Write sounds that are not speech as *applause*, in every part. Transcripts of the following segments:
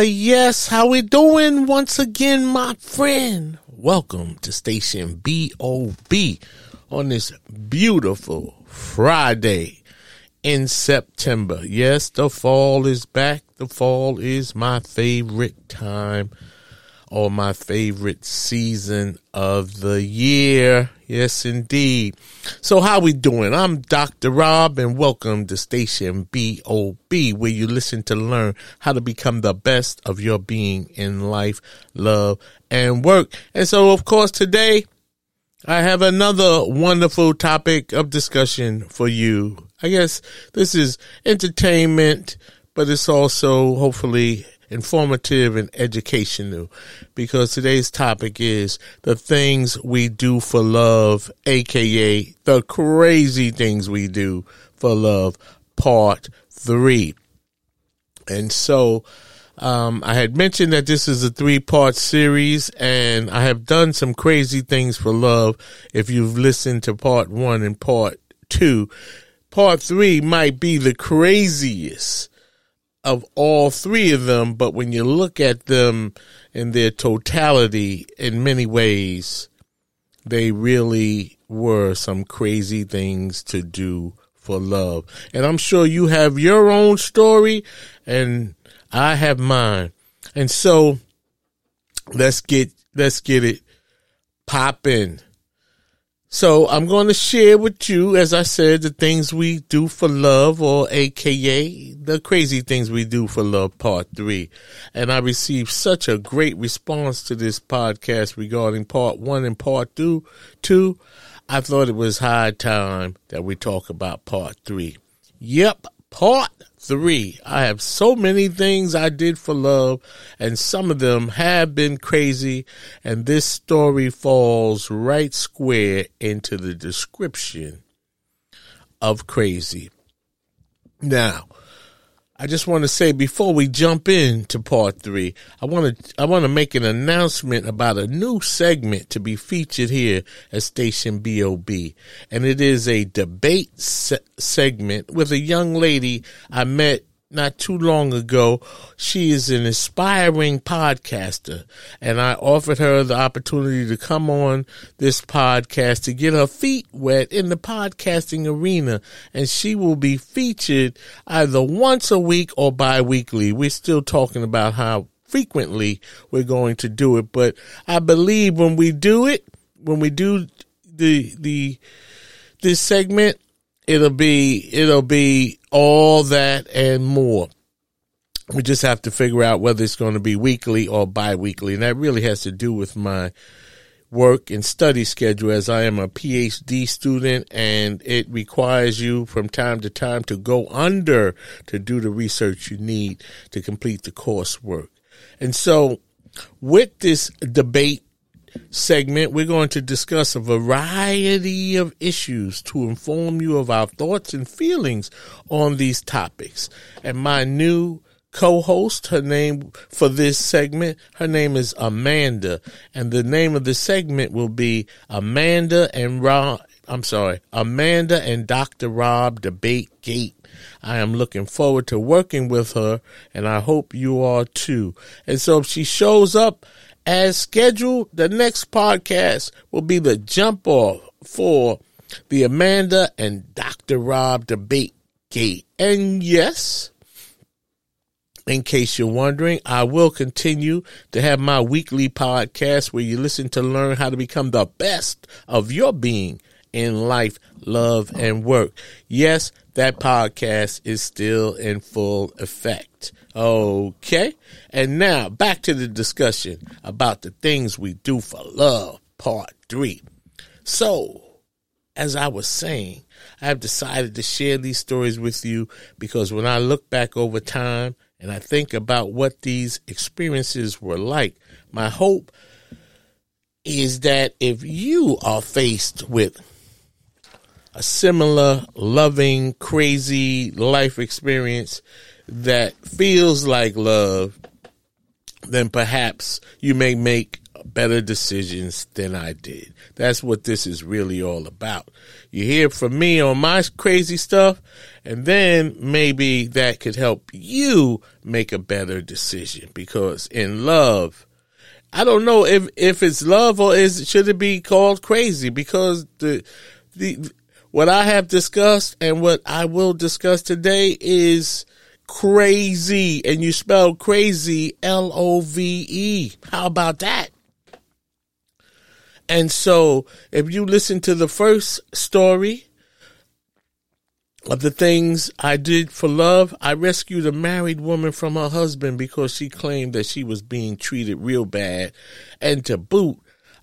Uh, yes, how we doing once again, my friend? Welcome to station BOB on this beautiful Friday in September. Yes, the fall is back. The fall is my favorite time or my favorite season of the year. Yes, indeed. So how we doing? I'm Dr. Rob and welcome to station BOB where you listen to learn how to become the best of your being in life, love, and work. And so of course today I have another wonderful topic of discussion for you. I guess this is entertainment, but it's also hopefully informative and educational because today's topic is the things we do for love, aka the crazy things we do for love, part three. And so, um, I had mentioned that this is a three part series and I have done some crazy things for love. If you've listened to part one and part two, part three might be the craziest of all three of them, but when you look at them in their totality, in many ways, they really were some crazy things to do for love. And I'm sure you have your own story and I have mine. And so let's get, let's get it popping. So I'm going to share with you, as I said, the things we do for love or AKA the crazy things we do for love part three. And I received such a great response to this podcast regarding part one and part two, two. I thought it was high time that we talk about part three. Yep. Part three. I have so many things I did for love, and some of them have been crazy, and this story falls right square into the description of crazy. Now, I just want to say before we jump into part three, I want to I want to make an announcement about a new segment to be featured here at Station BOB, and it is a debate se- segment with a young lady I met not too long ago. She is an aspiring podcaster, and I offered her the opportunity to come on this podcast to get her feet wet in the podcasting arena, and she will be featured either once a week or bi-weekly. We're still talking about how frequently we're going to do it, but I believe when we do it, when we do the the this segment, it'll be it'll be all that and more. We just have to figure out whether it's going to be weekly or bi-weekly. And that really has to do with my work and study schedule as I am a PhD student and it requires you from time to time to go under to do the research you need to complete the coursework. And so with this debate segment, we're going to discuss a variety of issues to inform you of our thoughts and feelings on these topics. And my new co-host, her name for this segment, her name is Amanda, and the name of the segment will be Amanda and Rob. I'm sorry, Amanda and Dr. Rob Debate Gate. I am looking forward to working with her, and I hope you are too. And so if she shows up as scheduled, the next podcast will be the jump off for the Amanda and Dr. Rob debate gate. And yes, In case you're wondering, I will continue to have my weekly podcast where you listen to learn how to become the best of your being in life, love, and work. Yes, that podcast is still in full effect. Okay. And now back to the discussion about the things we do for love, part three. So, as I was saying, I have decided to share these stories with you because when I look back over time and I think about what these experiences were like, my hope is that if you are faced with a similar loving, crazy life experience that feels like love, then perhaps you may make better decisions than I did. That's what this is really all about. You hear from me on my crazy stuff, and then maybe that could help you make a better decision because in love, I don't know if, if it's love or is should it be called crazy because the, the, what I have discussed and what I will discuss today is crazy and you spell crazy L-O-V-E. How about that? And so if you listen to the first story, of the things I did for love, I rescued a married woman from her husband because she claimed that she was being treated real bad. And to boot,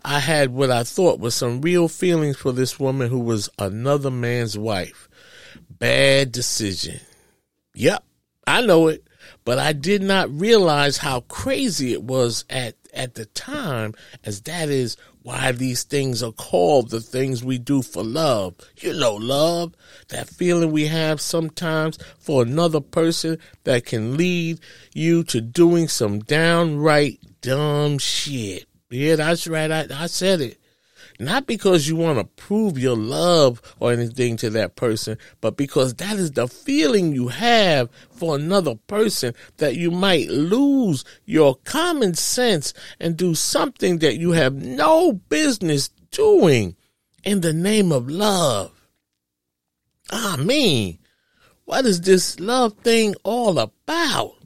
I had what I thought was some real feelings for this woman who was another man's wife. Bad decision. Yep, I know it, but I did not realize how crazy it was at at the time, as that is why these things are called the things we do for love. You know, love, that feeling we have sometimes for another person that can lead you to doing some downright dumb shit. Yeah, that's right. I, I said it. Not because you want to prove your love or anything to that person, but because that is the feeling you have for another person that you might lose your common sense and do something that you have no business doing in the name of love. Ah, I mean, what is this love thing all about?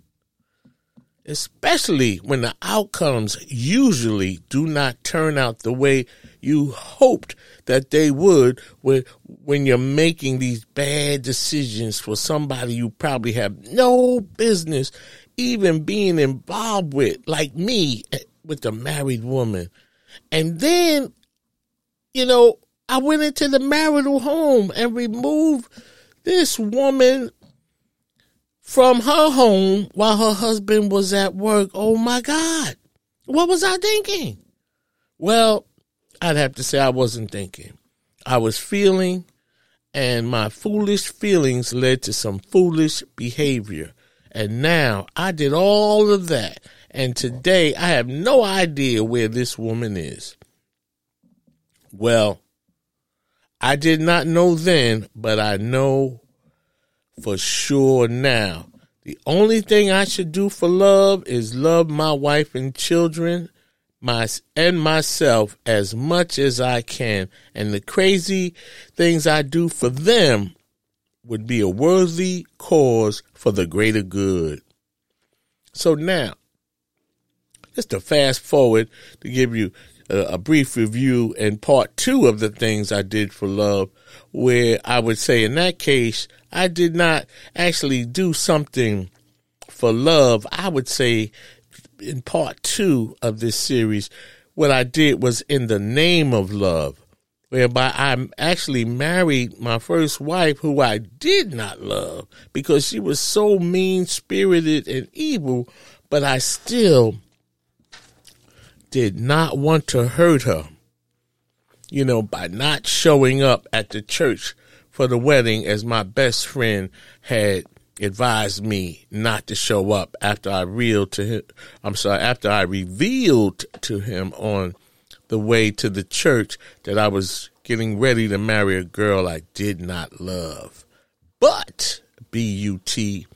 Especially when the outcomes usually do not turn out the way you hoped that they would when, you're making these bad decisions for somebody you probably have no business even being involved with, like me eh, with a married woman. And then, you know, I went into the marital home and removed this woman from her home while her husband was at work. Oh my God. What was I thinking? Well, I'd have to say I wasn't thinking. I was feeling, and my foolish feelings led to some foolish behavior. And now I did all of that. And today I have no idea where this woman is. Well, I did not know then, but I know for sure now. The only thing I should do for love is love my wife and children my and myself as much as I can, and the crazy things I do for them would be a worthy cause for the greater good. So now, just to fast forward to give you a, a brief review and part two of the things I did for love, where I would say in that case, I did not actually do something for love. I would say in part two of this series, what I did was in the name of love, whereby I actually married my first wife who I did not love because she was so mean spirited and evil, but I still did not want to hurt her, you know, by not showing up at the church for the wedding as my best friend had advised me not to show up after I reeled to him. I'm sorry, after I revealed to him on the way to the church that I was getting ready to marry a girl I did not love. But, B U T,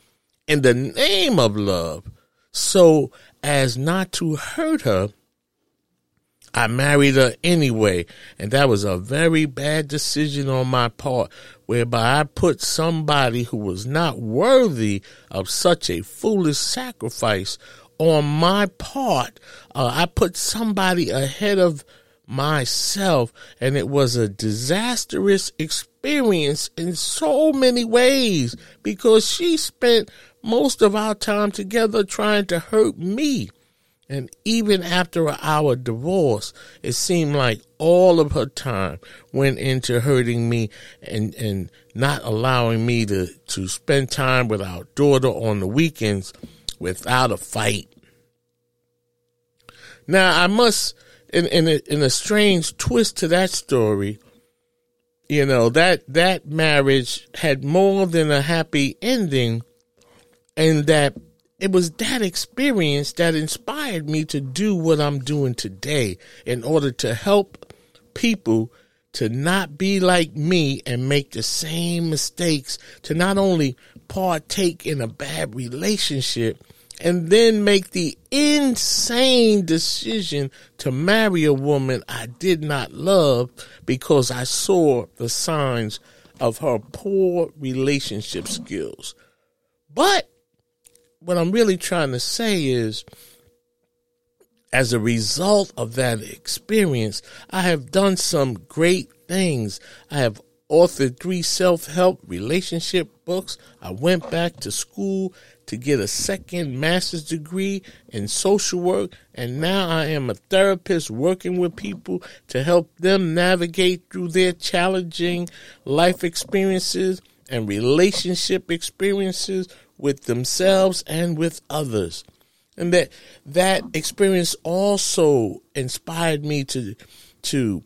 in the name of love, so as not to hurt her, I married her anyway, and that was a very bad decision on my part, whereby I put somebody who was not worthy of such a foolish sacrifice on my part. Uh, I put somebody ahead of myself, and it was a disastrous experience in so many ways because she spent most of our time together trying to hurt me. And even after our divorce, it seemed like all of her time went into hurting me and, and not allowing me to, to spend time with our daughter on the weekends without a fight. Now, I must, in, in, a, in a strange twist to that story, you know, that, that marriage had more than a happy ending and that it was that experience that inspired me to do what I'm doing today in order to help people to not be like me and make the same mistakes, to not only partake in a bad relationship and then make the insane decision to marry a woman I did not love because I saw the signs of her poor relationship skills. But what I'm really trying to say is, as a result of that experience, I have done some great things. I have authored three self help relationship books. I went back to school to get a second master's degree in social work, and now I am a therapist working with people to help them navigate through their challenging life experiences and relationship experiences with themselves and with others. And that that experience also inspired me to to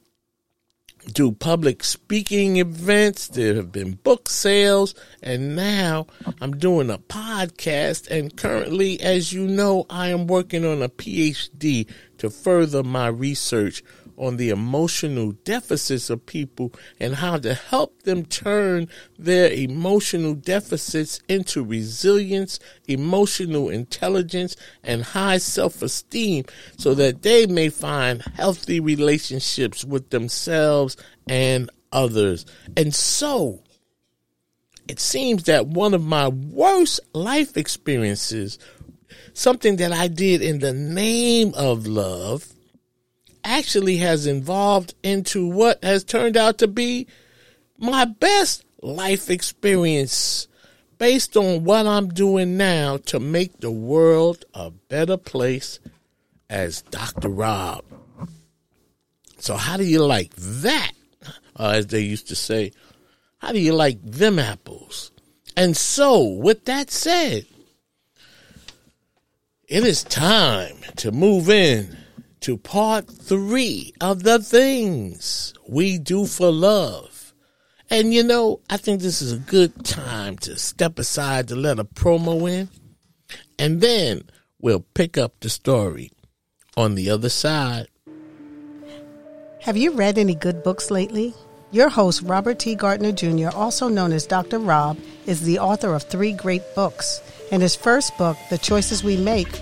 do public speaking events. There have been book sales, and now I'm doing a podcast. And currently, as you know, I am working on a PhD to further my research on the emotional deficits of people and how to help them turn their emotional deficits into resilience, emotional intelligence, and high self esteem so that they may find healthy relationships with themselves and others. And so, it seems that one of my worst life experiences, something that I did in the name of love, actually has evolved into what has turned out to be my best life experience based on what I'm doing now to make the world a better place as Dr. Rob. So, how do you like that? Uh, as they used to say, how do you like them apples? And so, with that said, it is time to move in to part three of the things we do for love. And you know, I think this is a good time to step aside to let a promo in. And then we'll pick up the story on the other side. Have you read any good books lately? Your host, Robert T. Gardner Jr., also known as Dr. Rob, is the author of three great books. In his first book, The Choices We Make,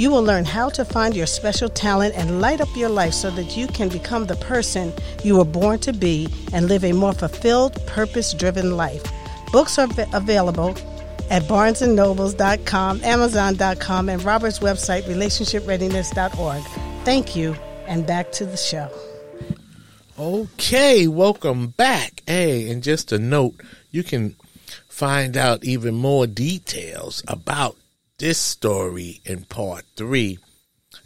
you will learn how to find your special talent and light up your life so that you can become the person you were born to be and live a more fulfilled, purpose driven life. Books are available at barnesandnobles.com, amazon.com, and Robert's website, relationshipreadiness.org. Thank you, and back to the show. Okay, welcome back. Hey, and just a note, you can find out even more details about this story in part three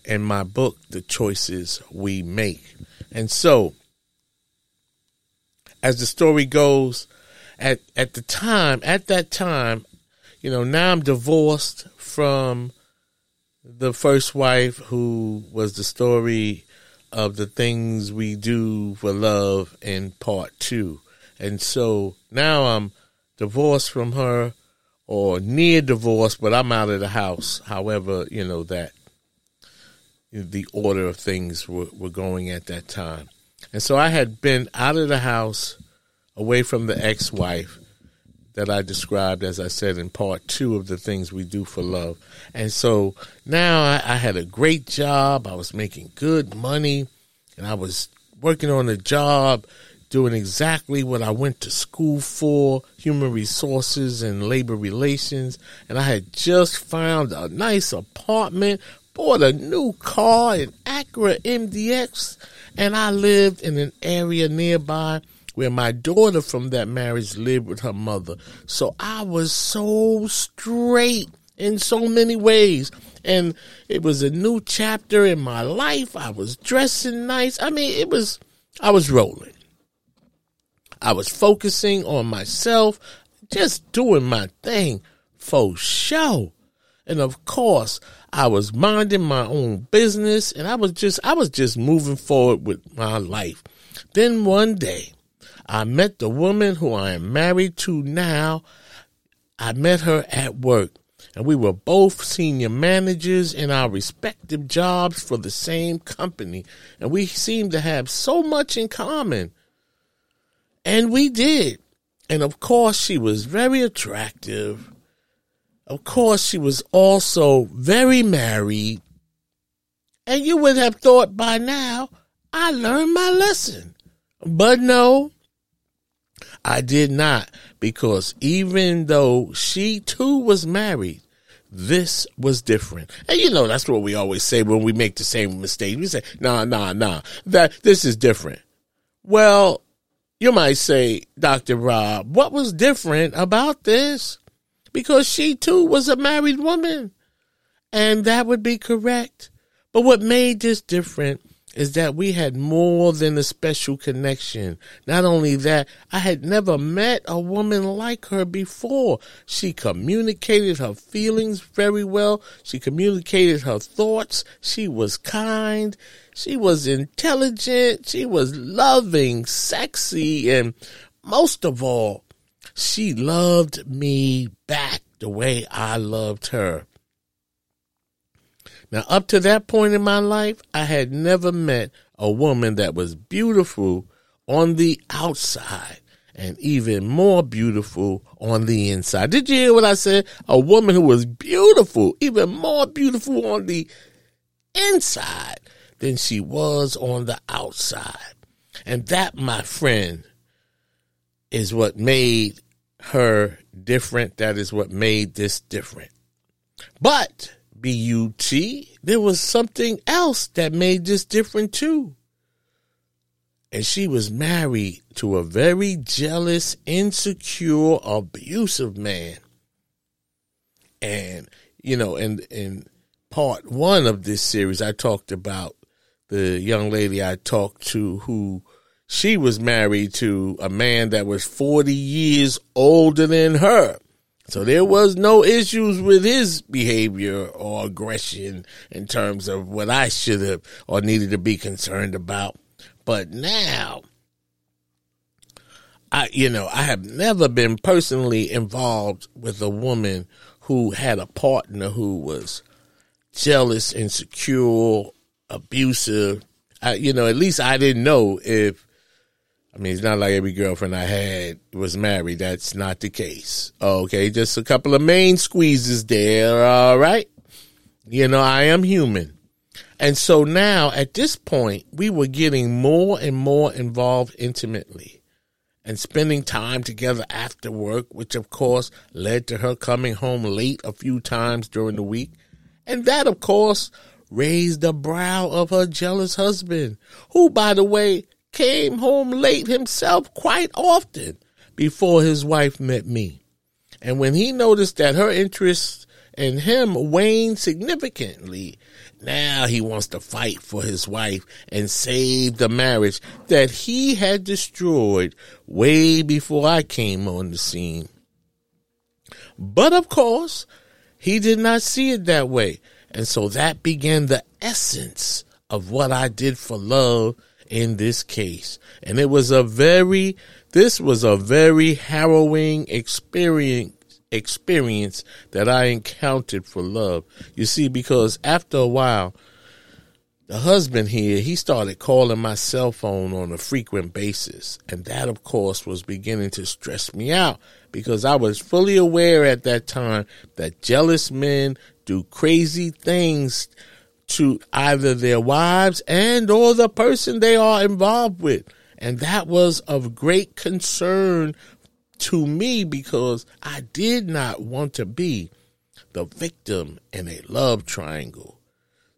in my book, The Choices We Make. And so, as the story goes, at, at the time, at that time, you know, now I'm divorced from the first wife who was the story of the things we do for love in part two. And so now I'm divorced from her or near divorce, but I'm out of the house. However, you know, that the order of things were, were going at that time. And so I had been out of the house, away from the ex wife that I described, as I said, in part two of the things we do for love. And so now I, I had a great job. I was making good money and I was working on a job doing exactly what I went to school for human resources and labor relations. And I had just found a nice apartment, bought a new car, an Acura MDX, and I lived in an area nearby where my daughter from that marriage lived with her mother. So I was so straight in so many ways. And it was a new chapter in my life. I was dressing nice. I mean, it was, I was rolling. I was focusing on myself, just doing my thing for show. And of course, I was minding my own business and I was just, I was just moving forward with my life. Then one day, I met the woman who I am married to now. I met her at work and we were both senior managers in our respective jobs for the same company. And we seemed to have so much in common. And we did. And of course, she was very attractive. Of course, she was also very married. And you would have thought by now I learned my lesson. But no, I did not, because even though she too was married, this was different. And you know, that's what we always say when we make the same mistake. We say, nah, nah, nah, that this is different. Well, you might say, Dr. Rob, what was different about this? Because she too was a married woman. And that would be correct. But what made this different is that we had more than a special connection. Not only that, I had never met a woman like her before. She communicated her feelings very well. She communicated her thoughts. She was kind. She was intelligent. She was loving, sexy, and most of all, she loved me back the way I loved her. Now, up to that point in my life, I had never met a woman that was beautiful on the outside and even more beautiful on the inside. Did you hear what I said? A woman who was beautiful, even more beautiful on the inside than she was on the outside. And that, my friend, is what made her different. That is what made this different. But B-U-T, there was something else that made this different too. And she was married to a very jealous, insecure, abusive man. And, you know, in, in part one of this series, I talked about the young lady I talked to who she was married to a man that was 40 years older than her. So there was no issues with his behavior or aggression in terms of what I should have or needed to be concerned about. But now, I, you know, I have never been personally involved with a woman who had a partner who was jealous, insecure, abusive. I, you know, at least I didn't know if I mean, it's not like every girlfriend I had was married. That's not the case. Okay, just a couple of main squeezes there. All right. You know, I am human. And so now at this point, we were getting more and more involved intimately and spending time together after work, which of course led to her coming home late a few times during the week. And that, of course, raised the brow of her jealous husband, who, by the way, came home late himself quite often before his wife met me. And when he noticed that her interest and him waned significantly. Now he wants to fight for his wife and save the marriage that he had destroyed way before I came on the scene. But of course, he did not see it that way. And so that began the essence of what I did for love in this case. And it was a very, this was a very harrowing experience experience that I encountered for love. You see, because after a while, the husband here, he started calling my cell phone on a frequent basis. And that, of course, was beginning to stress me out because I was fully aware at that time that jealous men do crazy things to either their wives and or the person they are involved with. And that was of great concern to me because I did not want to be the victim in a love triangle.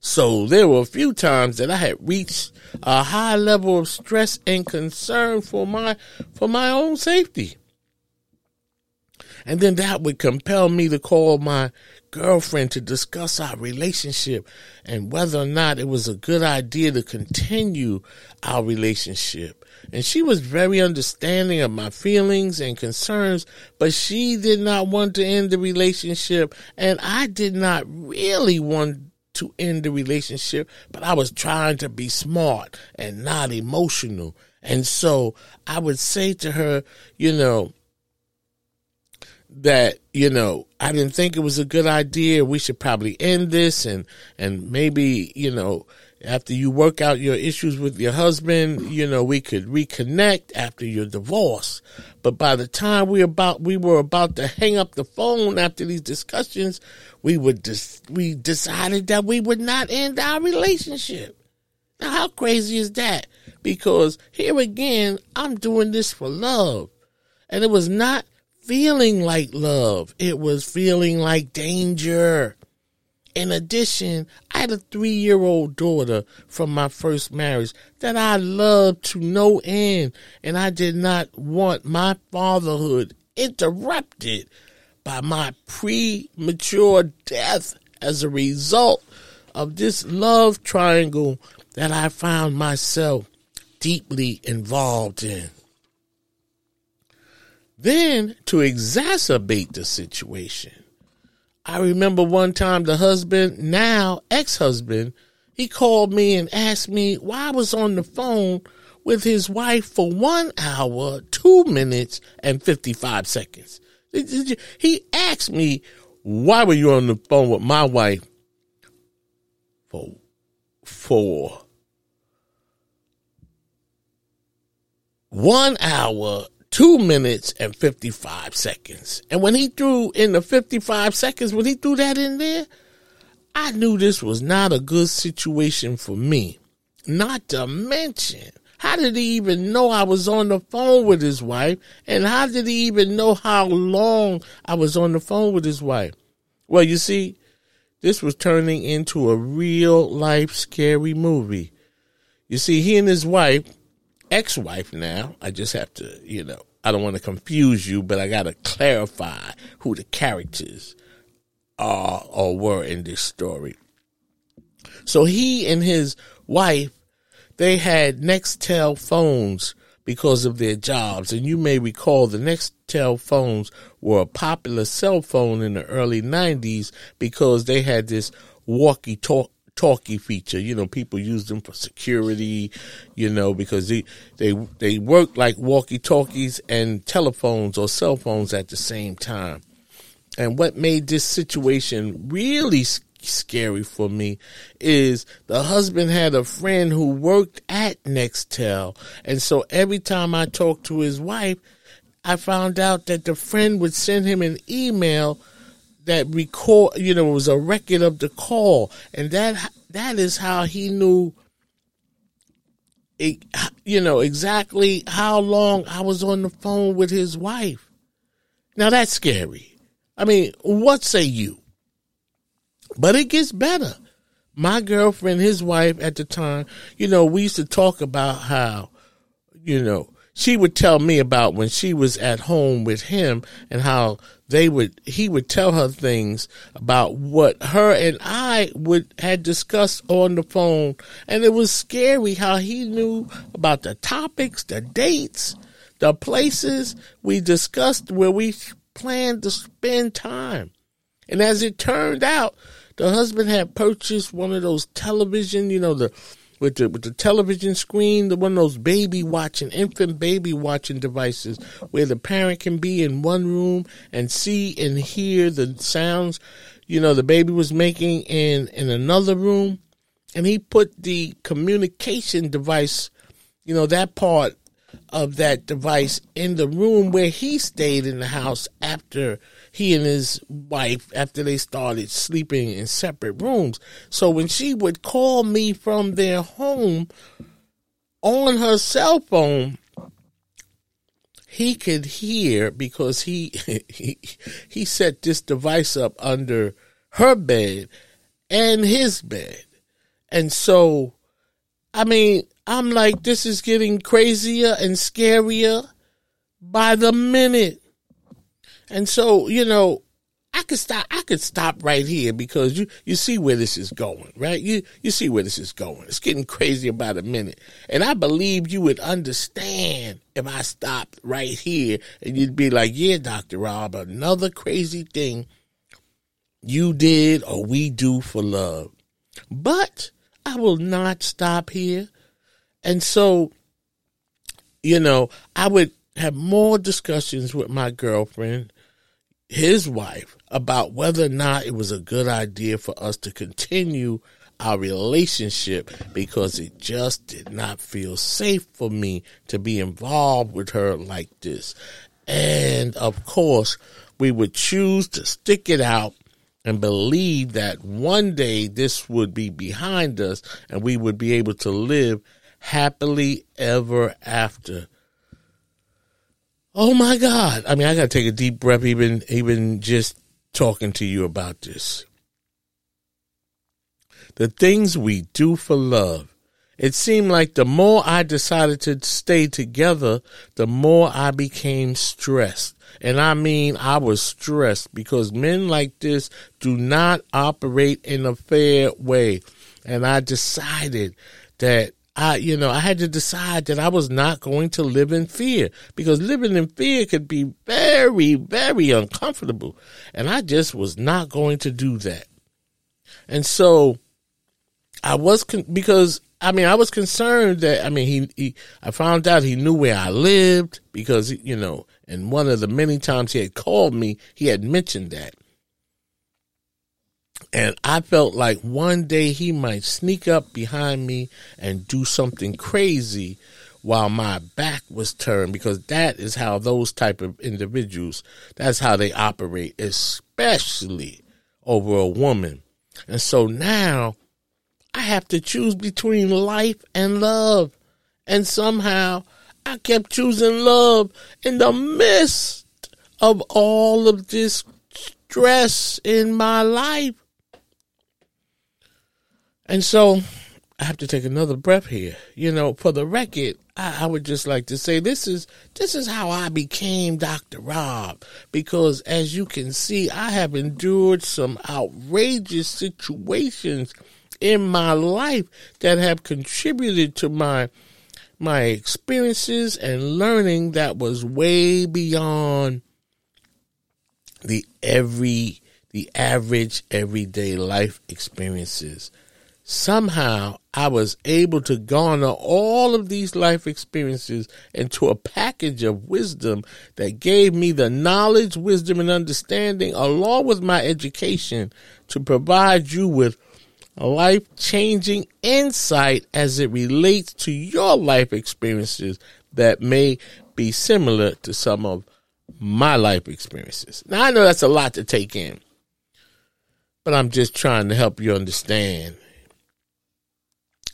So there were a few times that I had reached a high level of stress and concern for my for my own safety. And then that would compel me to call my girlfriend to discuss our relationship and whether or not it was a good idea to continue our relationship. And she was very understanding of my feelings and concerns, but she did not want to end the relationship. And I did not really want to end the relationship, but I was trying to be smart and not emotional. And so I would say to her, you know, that you know I didn't think it was a good idea. We should probably end this and and maybe you know after you work out your issues with your husband, you know we could reconnect after your divorce. But by the time we about we were about to hang up the phone after these discussions, we would dis- we decided that we would not end our relationship. Now how crazy is that? Because here again, I'm doing this for love. And it was not feeling like love. It was feeling like danger. In addition, I had a three year old daughter from my first marriage that I loved to no end, and I did not want my fatherhood interrupted by my premature death as a result of this love triangle that I found myself deeply involved in. Then, to exacerbate the situation, I remember one time the husband, now ex husband, he called me and asked me why I was on the phone with his wife for one hour, two minutes, and 55 seconds. He asked me, why were you on the phone with my wife for, for one hour, two minutes and 55 seconds. And when he threw in the 55 seconds, when he threw that in there, I knew this was not a good situation for me. Not to mention, how did he even know I was on the phone with his wife? And how did he even know how long I was on the phone with his wife? Well, you see, this was turning into a real life scary movie. You see, he and his wife ex wife now. I just have to, you know, I don't want to confuse you, but I got to clarify who the characters are or were in this story. So he and his wife, they had Nextel phones because of their jobs. And you may recall the Nextel phones were a popular cell phone in the early 90s because they had this walkie talkie talkie feature. You know, people use them for security, you know, because they they they work like walkie talkies and telephones or cell phones at the same time. And what made this situation really scary for me is the husband had a friend who worked at Nextel. And so every time I talked to his wife, I found out that the friend would send him an email that record, you know, was a record of the call, and that that is how he knew, it, you know, exactly how long I was on the phone with his wife. Now that's scary. I mean, what say you? But it gets better. My girlfriend, his wife at the time, you know, we used to talk about how, you know, she would tell me about when she was at home with him and how they would he would tell her things about what her and I would had discussed on the phone and it was scary how he knew about the topics, the dates, the places we discussed where we planned to spend time. And as it turned out, the husband had purchased one of those television, you know, the with the with the television screen, the one of those baby watching, infant baby watching devices, where the parent can be in one room and see and hear the sounds, you know, the baby was making in in another room, and he put the communication device, you know, that part of that device in the room where he stayed in the house after he and his wife after they started sleeping in separate rooms. So when she would call me from their home on her cell phone, he could hear because he he *laughs* he set this device up under her bed and his bed. And so I mean, I'm like this is getting crazier and scarier by the minute. And so, you know, I could stop I could stop right here because you you see where this is going, right? You you see where this is going. It's getting crazy about a minute. And I believe you would understand if I stopped right here and you'd be like, "Yeah, Dr. Rob, another crazy thing you did or we do for love." But I will not stop here. And so you know, I would have more discussions with my girlfriend his wife about whether or not it was a good idea for us to continue our relationship because it just did not feel safe for me to be involved with her like this. And of course, we would choose to stick it out and believe that one day this would be behind us and we would be able to live happily ever after Oh my God. I mean, I got to take a deep breath even, even just talking to you about this. The things we do for love. It seemed like the more I decided to stay together, the more I became stressed. And I mean, I was stressed because men like this do not operate in a fair way. And I decided that I, you know, I had to decide that I was not going to live in fear because living in fear could be very, very uncomfortable. And I just was not going to do that. And so I was, con- because I mean, I was concerned that, I mean, he, he, I found out he knew where I lived because, you know, and one of the many times he had called me, he had mentioned that. And I felt like one day he might sneak up behind me and do something crazy while my back was turned because that is how those type of individuals that's how they operate especially over a woman. And so now i have to choose between life and love. And somehow i kept choosing love in the midst of all of this stress in my life and so I have to take another breath here. You know, for the record, I, I, would just like to say this is this is how I became Dr. Rob. Because as you can see, I have endured some outrageous situations in my life that have contributed to my my experiences and learning that was way beyond the every the average everyday life experiences somehow I was able to garner all of these life experiences into a package of wisdom that gave me the knowledge, wisdom, and understanding, along with my education, to provide you with life changing insight as it relates to your life experiences that may be similar to some of my life experiences. Now, I know that's a lot to take in, but I'm just trying to help you understand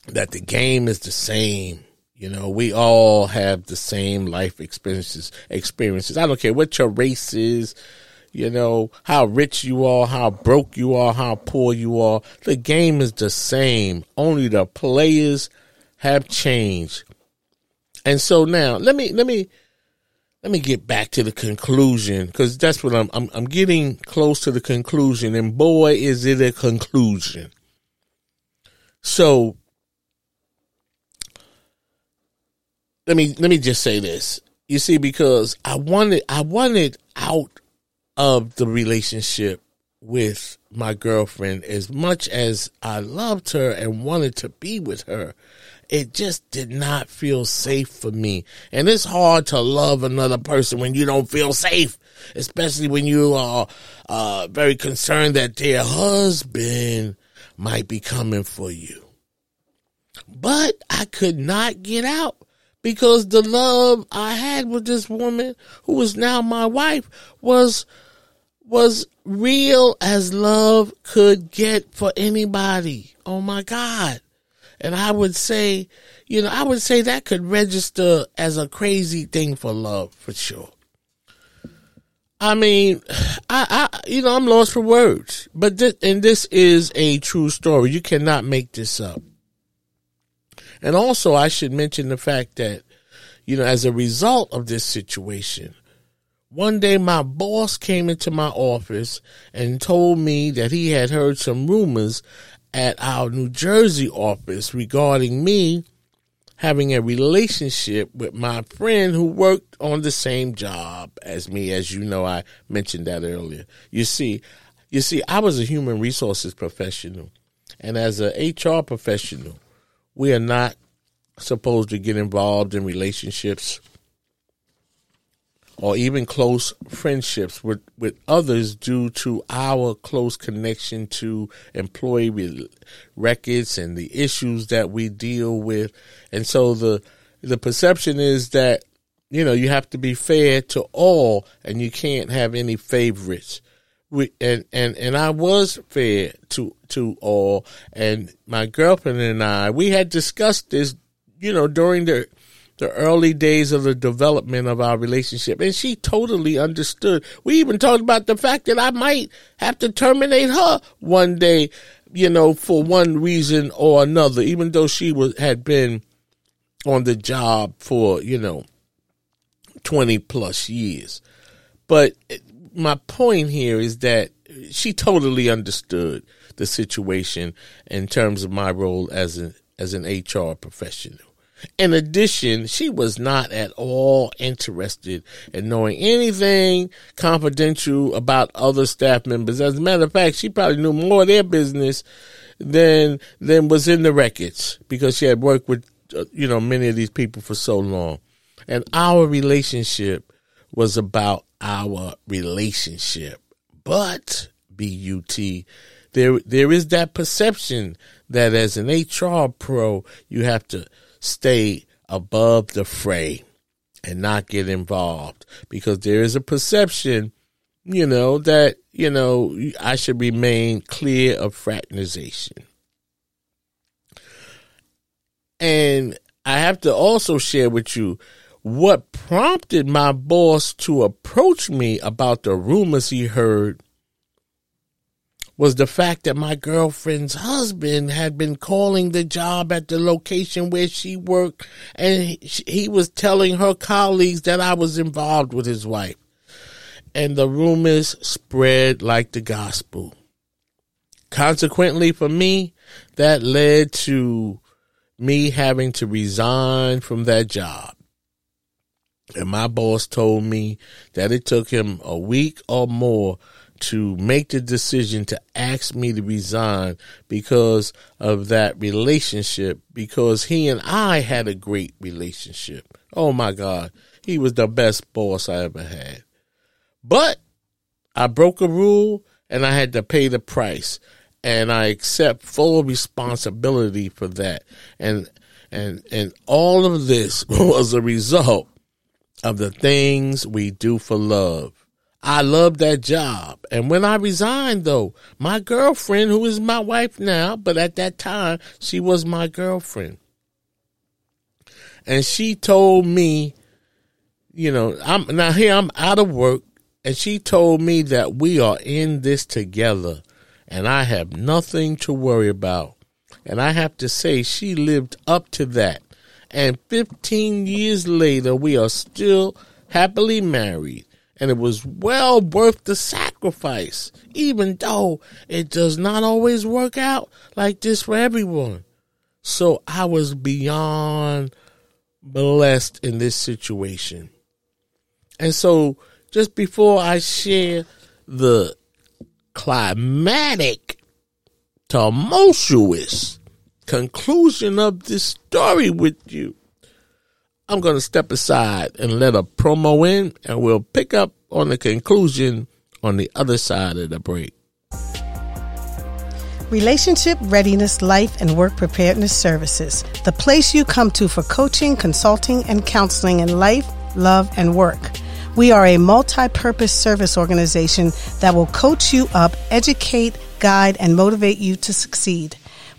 that the game is the same. You know, we all have the same life experiences. Experiences. I don't care what your race is. You know how rich you are, how broke you are, how poor you are. The game is the same. Only the players have changed. And so now let me let me let me get back to the conclusion because that's what I'm, I'm I'm getting close to the conclusion, and boy, is it a conclusion. So let me let me just say this. You see, because I wanted I wanted out of the relationship with my girlfriend as much as I loved her and wanted to be with her it just did not feel safe for me. And it's hard to love another person when you don't feel safe, especially when you are uh, very concerned that their husband might be coming for you. But I could not get out because the love I had with this woman who is now my wife was was real as love could get for anybody. Oh my God. And I would say, you know, I would say that could register as a crazy thing for love for sure. I mean, *sighs* I, I, you know, I'm lost for words, but this, and this is a true story. You cannot make this up. And also, I should mention the fact that, you know, as a result of this situation, one day my boss came into my office and told me that he had heard some rumors at our New Jersey office regarding me having a relationship with my friend who worked on the same job as me as you know I mentioned that earlier. You see, you see I was a human resources professional and as an HR professional, we are not supposed to get involved in relationships or even close friendships with, with others due to our close connection to employee records and the issues that we deal with. And so the, the perception is that, you know, you have to be fair to all and you can't have any favorites. We, and, and, and I was fair to, to all. And my girlfriend and I, we had discussed this, you know, during the, the early days of the development of our relationship. And she totally understood. We even talked about the fact that I might have to terminate her one day, you know, for one reason or another, even though she was, had been on the job for, you know, 20 plus years. But my point here is that she totally understood the situation in terms of my role as an, as an HR professional. In addition, she was not at all interested in knowing anything confidential about other staff members. As a matter of fact, she probably knew more of their business than than was in the records because she had worked with uh, you know many of these people for so long. And our relationship was about our relationship. But BUT there there is that perception that as an HR pro you have to stay above the fray and not get involved because there is a perception, you know, that, you know, I should remain clear of fraternization. And I have to also share with you what prompted my boss to approach me about the rumors he heard was the fact that my girlfriend's husband had been calling the job at the location where she worked and he was telling her colleagues that I was involved with his wife. And the rumors spread like the gospel. Consequently, for me, that led to me having to resign from that job. And my boss told me that it took him a week or more to make the decision to ask me to resign because of that relationship, because he and I had a great relationship. Oh my God. He was the best boss I ever had. But I broke a rule and I had to pay the price. And I accept full responsibility for that. And and and all of this *laughs* was a result of the things we do for love. I loved that job. And when I resigned, though, my girlfriend, who is my wife now, but at that time, she was my girlfriend. And she told me, you know, I'm now here, I'm out of work. And she told me that we are in this together and I have nothing to worry about. And I have to say, she lived up to that. And 15 years later, we are still happily married. And it was well worth the sacrifice, even though it does not always work out like this for everyone. So I was beyond blessed in this situation. And so just before I share the climatic, tumultuous conclusion of this story with you, I'm going to step aside and let a promo in, and we'll pick up on the conclusion on the other side of the break. Relationship Readiness Life and Work Preparedness Services, the place you come to for coaching, consulting, and counseling in life, love, and work. We are a multi purpose service organization that will coach you up, educate, guide, and motivate you to succeed.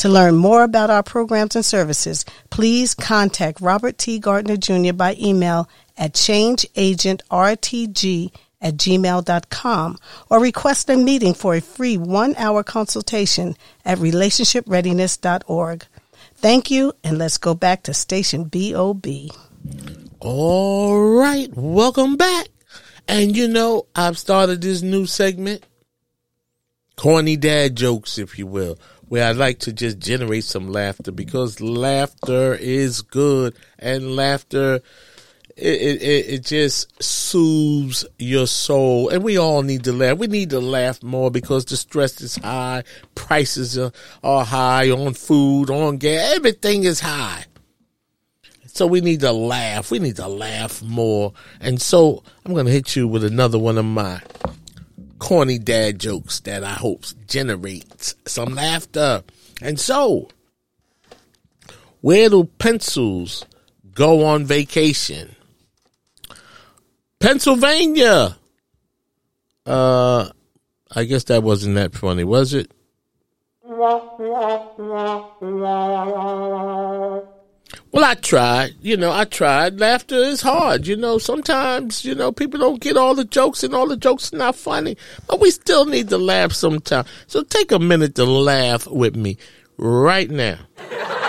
To learn more about our programs and services, please contact Robert T. Gardner Jr. by email at changeagentrtg at gmail.com or request a meeting for a free one hour consultation at relationshipreadiness.org. Thank you, and let's go back to Station BOB. All right, welcome back. And you know, I've started this new segment, corny dad jokes, if you will, where I like to just generate some laughter because laughter is good and laughter it, it, it just soothes your soul. And we all need to laugh. We need to laugh more because the stress is high. Prices are, are high on food, on gas. Everything is high. So we need to laugh. We need to laugh more. And so I'm going to hit you with another one of my corny dad jokes that I hope generates some laughter. And so, where do pencils go on vacation? Pennsylvania. Uh, I guess that wasn't that funny, was it? *laughs* Well, I tried. You know, I tried. Laughter is hard. You know, sometimes, you know, people don't get all the jokes and all the jokes are not funny, but we still need to laugh sometimes. So take a minute to laugh with me right now. *laughs*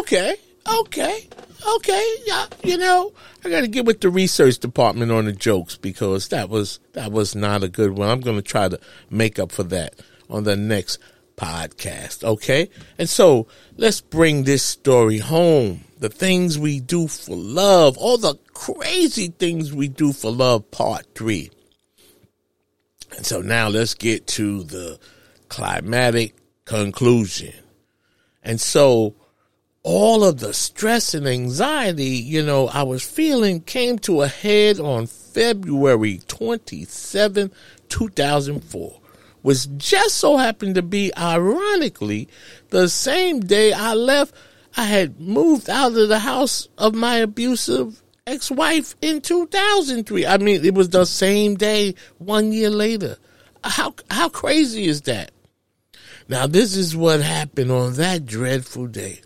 okay, okay, okay. Yeah, you know, I got to get with the research department on the jokes because that was that was not a good one. I'm going to try to make up for that on the next podcast. Okay, and so let's bring this story home. The things we do for love, all the crazy things we do for love, part three. And so now let's get to the climatic conclusion. And so all of the stress and anxiety, you know, I was feeling came to a head on February 27, 2004, which just so happened to be, ironically, the same day I left. I had moved out of the house of my abusive ex-wife in 2003. I mean, it was the same day, one year later. How, how crazy is that? Now, this is what happened on that dreadful day.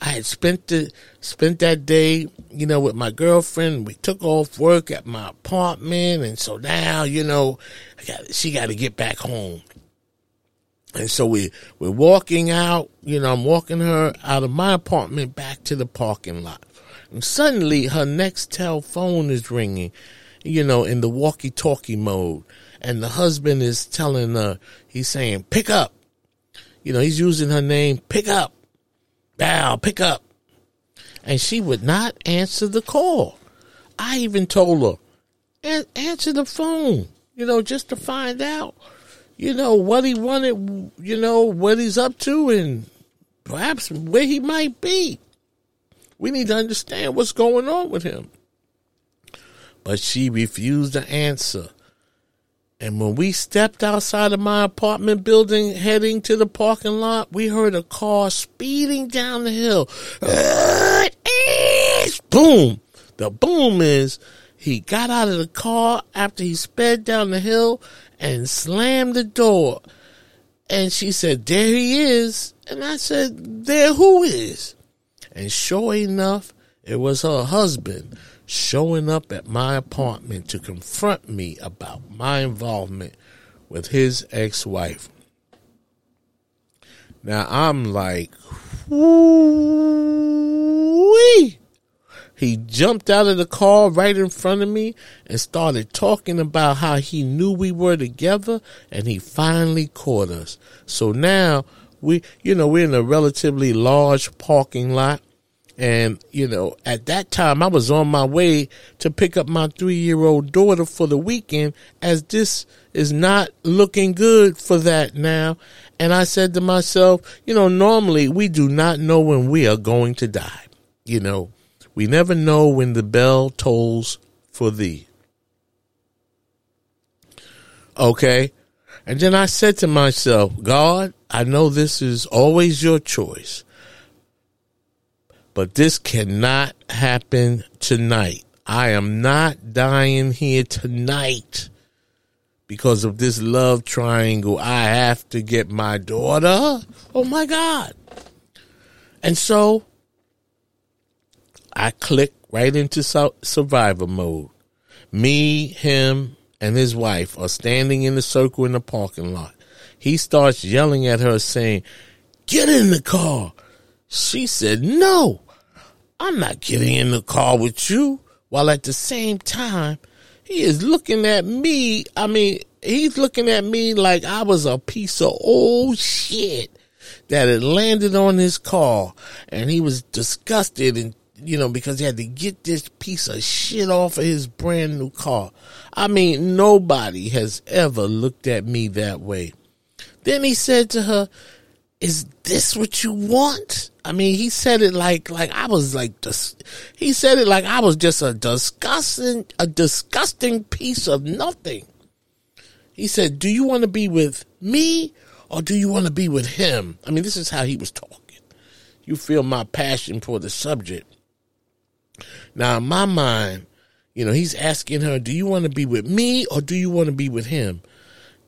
I had spent the spent that day, you know, with my girlfriend. We took off work at my apartment, and so now, you know, got, she got to get back home. And so we we're walking out. You know, I'm walking her out of my apartment back to the parking lot, and suddenly her Nextel phone is ringing. You know, in the walkie-talkie mode, and the husband is telling her, he's saying, "Pick up." You know, he's using her name, "Pick up." Val, pick up. And she would not answer the call. I even told her, answer the phone, you know, just to find out, you know, what he wanted, you know, what he's up to and perhaps where he might be. We need to understand what's going on with him. But she refused to answer. And when we stepped outside of my apartment building heading to the parking lot, we heard a car speeding down the hill. Boom. The boom is he got out of the car after he sped down the hill and slammed the door. And she said, There he is. And I said, There who is? And sure enough, it was her husband showing up at my apartment to confront me about my involvement with his ex wife. Now I'm like, wee. He jumped out of the car right in front of me and started talking about how he knew we were together and he finally caught us. So now we, you know, we're in a relatively large parking lot and, you know, at that time I was on my way to pick up my three year old daughter for the weekend as this is not looking good for that now. And I said to myself, you know, normally we do not know when we are going to die. You know, we never know when the bell tolls for thee. Okay. And then I said to myself, God, I know this is always your choice. But this cannot happen tonight. I am not dying here tonight because of this love triangle. I have to get my daughter. Oh my God. And so I click right into survivor mode. Me, him, and his wife are standing in the circle in the parking lot. He starts yelling at her saying, get in the car. She said, no, I'm not getting in the car with you. While at the same time, he is looking at me. I mean, he's looking at me like I was a piece of old shit that had landed on his car. And he was disgusted and, you know, because he had to get this piece of shit off of his brand new car. I mean, nobody has ever looked at me that way. Then he said to her, is this what you want? I mean, he said it like, like I was like, dis- he said it like I was just a disgusting, a disgusting piece of nothing. He said, do you want to be with me or do you want to be with him? I mean, this is how he was talking. You feel my passion for the subject. Now, in my mind, you know, he's asking her, do you want to be with me or do you want to be with him?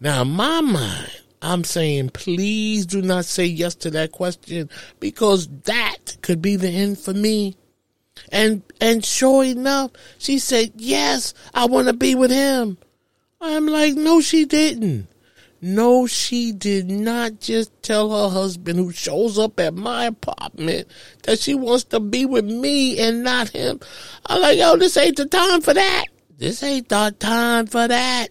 Now, in my mind, I'm saying please do not say yes to that question because that could be the end for me. And and sure enough, she said, "Yes, I want to be with him." I'm like, "No, she didn't." No, she did not just tell her husband who shows up at my apartment that she wants to be with me and not him. I'm like, yo, this ain't the time for that. This ain't the time for that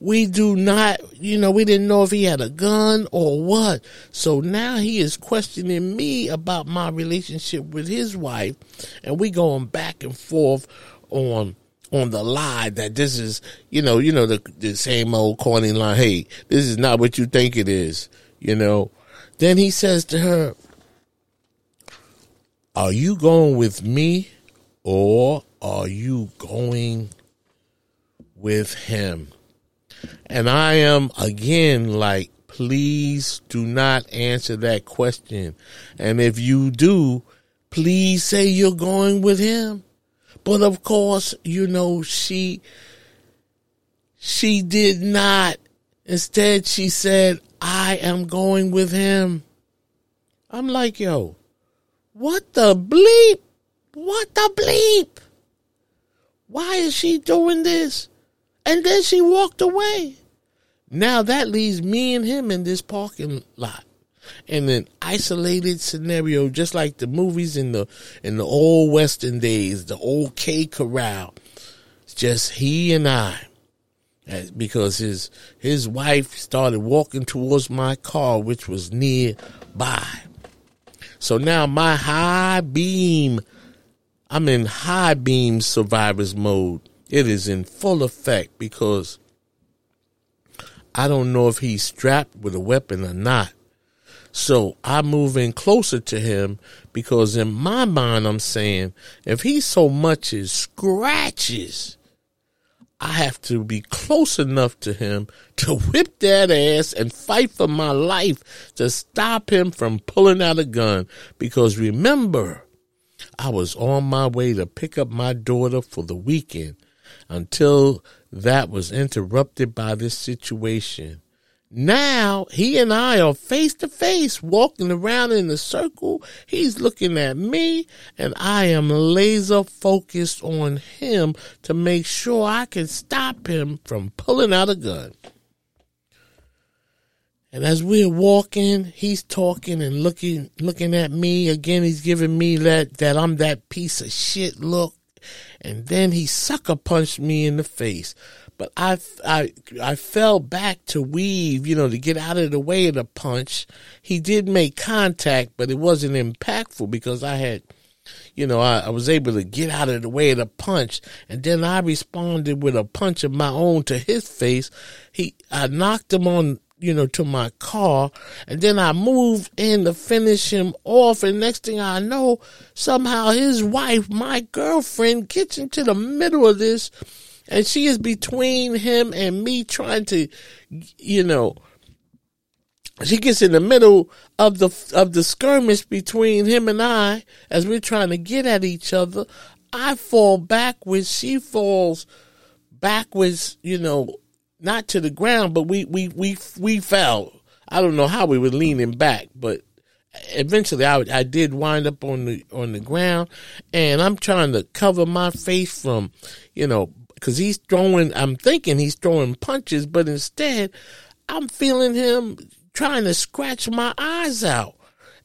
we do not, you know, we didn't know if he had a gun or what. So now he is questioning me about my relationship with his wife, and we going back and forth on on the lie that this is, you know, you know the the same old corny line. Hey, this is not what you think it is. You know. Then he says to her, "Are you going with me, or are you going with him?" And I am again like, please do not answer that question. And if you do, please say you're going with him. But of course, you know, she, she did not. Instead, she said, I am going with him. I'm like, yo, what the bleep? What the bleep? Why is she doing this? And then she walked away. Now that leaves me and him in this parking lot in an isolated scenario, just like the movies in the in the old western days, the OK Corral. It's just he and I, because his his wife started walking towards my car, which was nearby. So now my high beam, I'm in high beam survivors mode. It is in full effect because I don't know if he's strapped with a weapon or not. So I move in closer to him because in my mind I'm saying if he so much as scratches, I have to be close enough to him to whip that ass and fight for my life to stop him from pulling out a gun. Because remember, I was on my way to pick up my daughter for the weekend until that was interrupted by this situation. Now he and I are face to face walking around in a circle. He's looking at me and I am laser focused on him to make sure I can stop him from pulling out a gun. And as we're walking, he's talking and looking looking at me. Again, he's giving me that that I'm that piece of shit look. And then he sucker punched me in the face but I, I, I fell back to weave, you know, to get out of the way of the punch. He did make contact, but it wasn't impactful because I had, you know, I, I was able to get out of the way of the punch. And then I responded with a punch of my own to his face. He, I knocked him on, you know, to my car. And then I moved in to finish him off. And next thing I know, somehow his wife, my girlfriend, gets into the middle of this and she is between him and me trying to, you know, she gets in the middle of the of the skirmish between him and I as we're trying to get at each other. I fall backwards, she falls backwards, you know, not to the ground, but we we we we fell. I don't know how we were leaning back, but eventually I, I did wind up on the on the ground and I'm trying to cover my face from you know because he's throwing, I'm thinking he's throwing punches, but instead I'm feeling him trying to scratch my eyes out.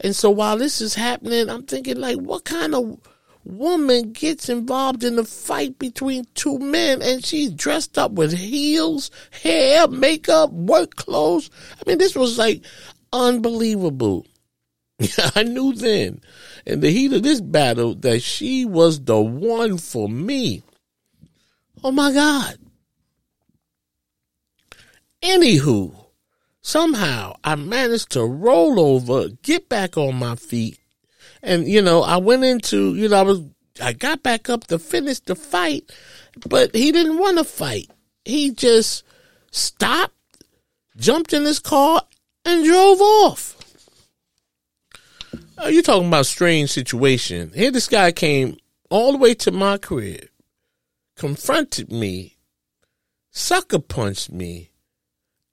And so while this is happening, I'm thinking like, what kind of woman gets involved in a fight between two men and she's dressed up with heels, hair, makeup, work clothes? I mean, this was like unbelievable. *laughs* I knew then in the heat of this battle that she was the one for me. Oh my God. Anywho, somehow I managed to roll over, get back on my feet. And, you know, I went into, you know, I was, I got back up to finish the fight, but he didn't want to fight. He just stopped, jumped in his car, and drove off. You're talking about strange situation. Here this guy came all the way to my crib confronted me, sucker punched me,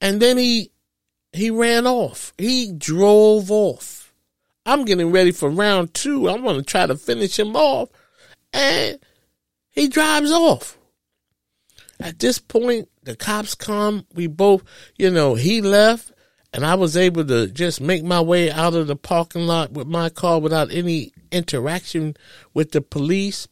and then he he ran off. He drove off. I'm getting ready for round two. I want to try to finish him off, and he drives off. At this point, the cops come. We both, you know, he left, and I was able to just make my way out of the parking lot with my car without any interaction with the police.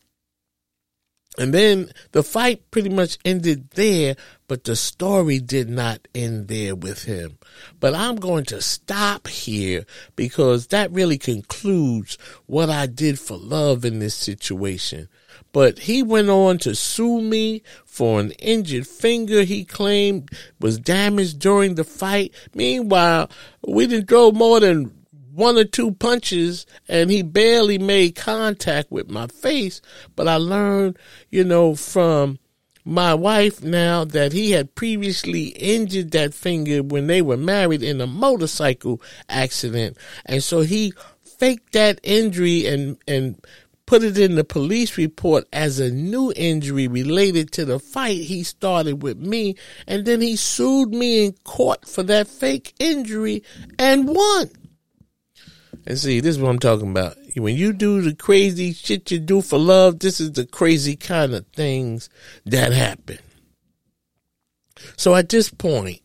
And then the fight pretty much ended there, but the story did not end there with him. But I'm going to stop here because that really concludes what I did for love in this situation. But he went on to sue me for an injured finger he claimed was damaged during the fight. Meanwhile, we didn't throw more than one or two punches and he barely made contact with my face. But I learned, you know, from my wife now that he had previously injured that finger when they were married in a motorcycle accident. And so he faked that injury and, and put it in the police report as a new injury related to the fight he started with me. And then he sued me in court for that fake injury and won. And see, this is what I'm talking about. When you do the crazy shit you do for love, this is the crazy kind of things that happen. So at this point,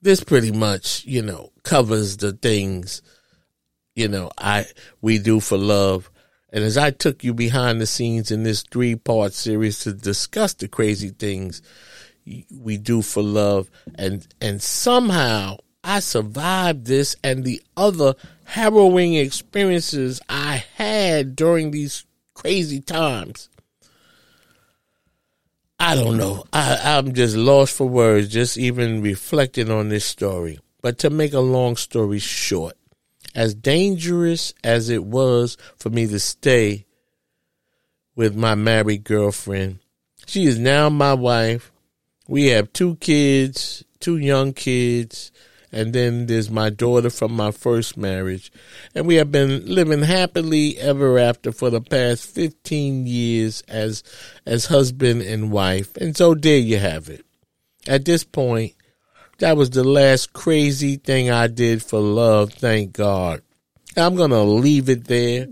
this pretty much, you know, covers the things, you know, I, we do for love. And as I took you behind the scenes in this three part series to discuss the crazy things we do for love and, and somehow I survived this and the other harrowing experiences I had during these crazy times. I don't know. I, I'm just lost for words, just even reflecting on this story. But to make a long story short, as dangerous as it was for me to stay with my married girlfriend, She is now my wife. We have two kids, two young kids, and then there's my daughter from my first marriage. And we have been living happily ever after for the past 15 years as, as husband and wife. And so there you have it. At this point, that was the last crazy thing I did for love, thank God. I'm going to leave it there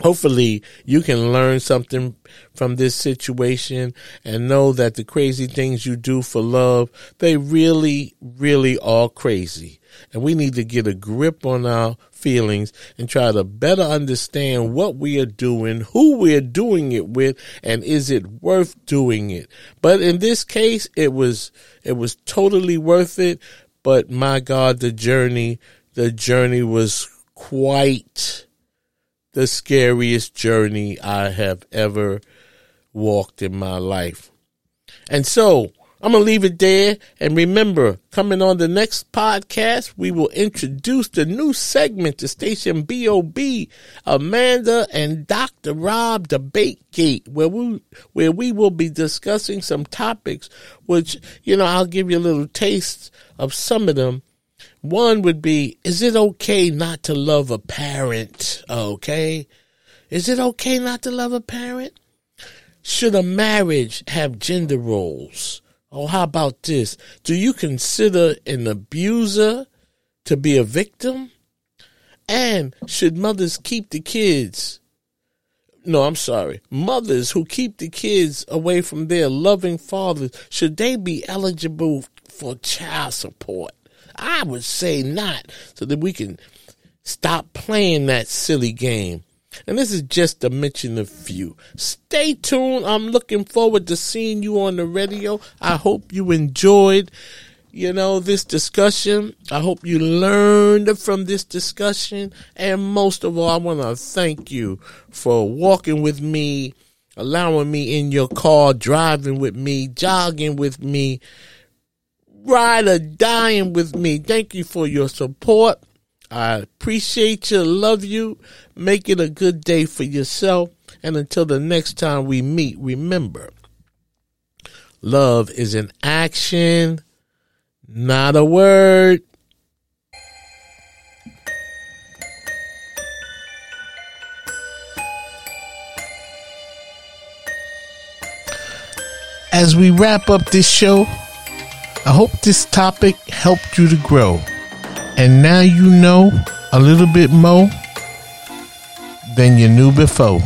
hopefully you can learn something from this situation and know that the crazy things you do for love they really really are crazy. And we need to get a grip on our feelings and try to better understand what we are doing who we're doing it with and is it worth doing it? But in this case it was it was totally worth it. But my god the journey the journey was quite the scariest journey I have ever walked in my life. And so I'm going to leave it there. And remember, coming on the next podcast, we will introduce the new segment to Station BOB, Amanda and Dr. Rob Debate Gate, where we, where we will be discussing some topics, which, you know, I'll give you a little taste of some of them one would be, is it okay not to love a parent? Okay. Is it okay not to love a parent? Should a marriage have gender roles? Oh, how about this? Do you consider an abuser to be a victim? And should mothers keep the kids? No, I'm sorry. Mothers who keep the kids away from their loving fathers, should they be eligible for child support? I would say not, so that we can stop playing that silly game. And this is just a mention a few. Stay tuned. I'm looking forward to seeing you on the radio. I hope you enjoyed, you know, this discussion. I hope you learned from this discussion. And most of all, I want to thank you for walking with me, allowing me in your car, driving with me, jogging with me ride or dying with me. Thank you for your support. I appreciate you, love you. Make it a good day for yourself. And until the next time we meet, remember love is an action, not a word. As we wrap up this show, I hope this topic helped you to grow. And now you know a little bit more than you knew before.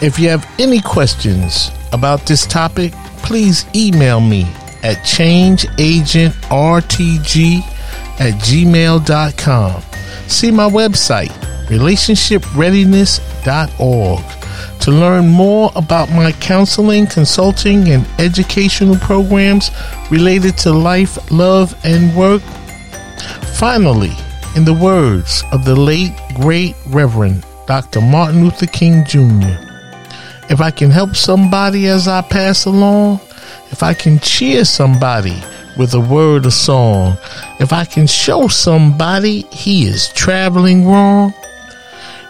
If you have any questions about this topic, please email me at changeagentrtg at gmail.com. See my website, relationshipreadiness.org to learn more about my counseling, consulting, and educational programs related to life, love, and work. Finally, in the words of the late, great Reverend Dr. Martin Luther King Jr., if I can help somebody as I pass along, if I can cheer somebody with a word or song, if I can show somebody he is traveling wrong,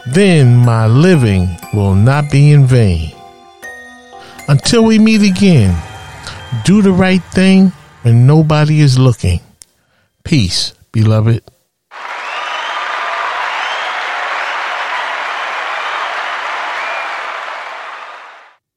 then my living will not be in vain. Until we meet again, do the right thing when nobody is looking. Peace, beloved.